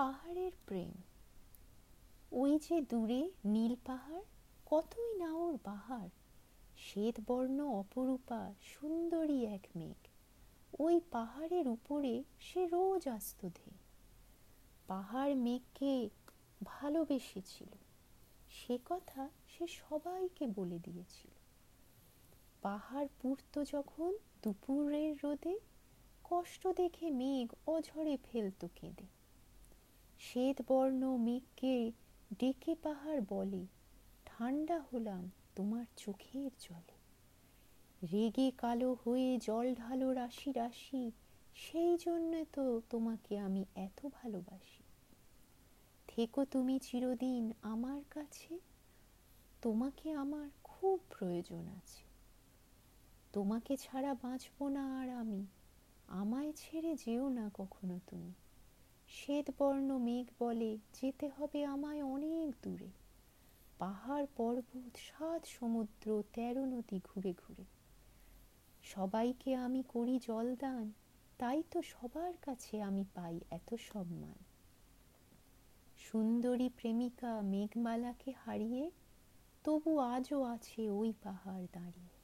পাহাড়ের প্রেম। ওই যে দূরে নীল পাহাড়, কতই না ওর বাহার। শ্বেতবর্ণ অপরূপা, সুন্দরী এক মেঘ। ওই পাহাড়ের উপরে সে রোজ আসত ধে পাহাড় মেঘকে ভালোবেসেছিল। সে কথা সে সবাইকে বলে দিয়েছিল। পাহাড় পুড়ত যখন দুপুরের রোদে, কষ্ট দেখে মেঘ অঝরে ফেলত কেঁদে। শ্বেতবর্ণ মেঘকে ডেকে পাহাড় বলে ঠান্ডা হলাম তোমার চোখের জলে। রেগে কালো হয়ে জল ঢালো রাশি রাশি, সেই জন্য তো তোমাকে আমি এত ভালোবাসি। থেকো তুমি চিরদিন আমার কাছে, তোমাকে আমার খুব প্রয়োজন আছে। তোমাকে ছাড়া বাঁচব না আর আমি, আমায় ছেড়ে যেও না কখনো তুমি। শ্বেতবর্ণ মেঘ বলে, যেতে হবে আমায় অনেক দূরে। পাহাড়, পর্বত, সাত সমুদ্র, তেরো নদী ঘুরে ঘুরে। সবাইকে আমি করি জলদান, তাই তো সবার কাছে আমি পাই এত সম্মান। সুন্দরী প্রেমিকা মেঘমালাকে হারিয়ে তবু আজও আছে ওই পাহাড় দাঁড়িয়ে।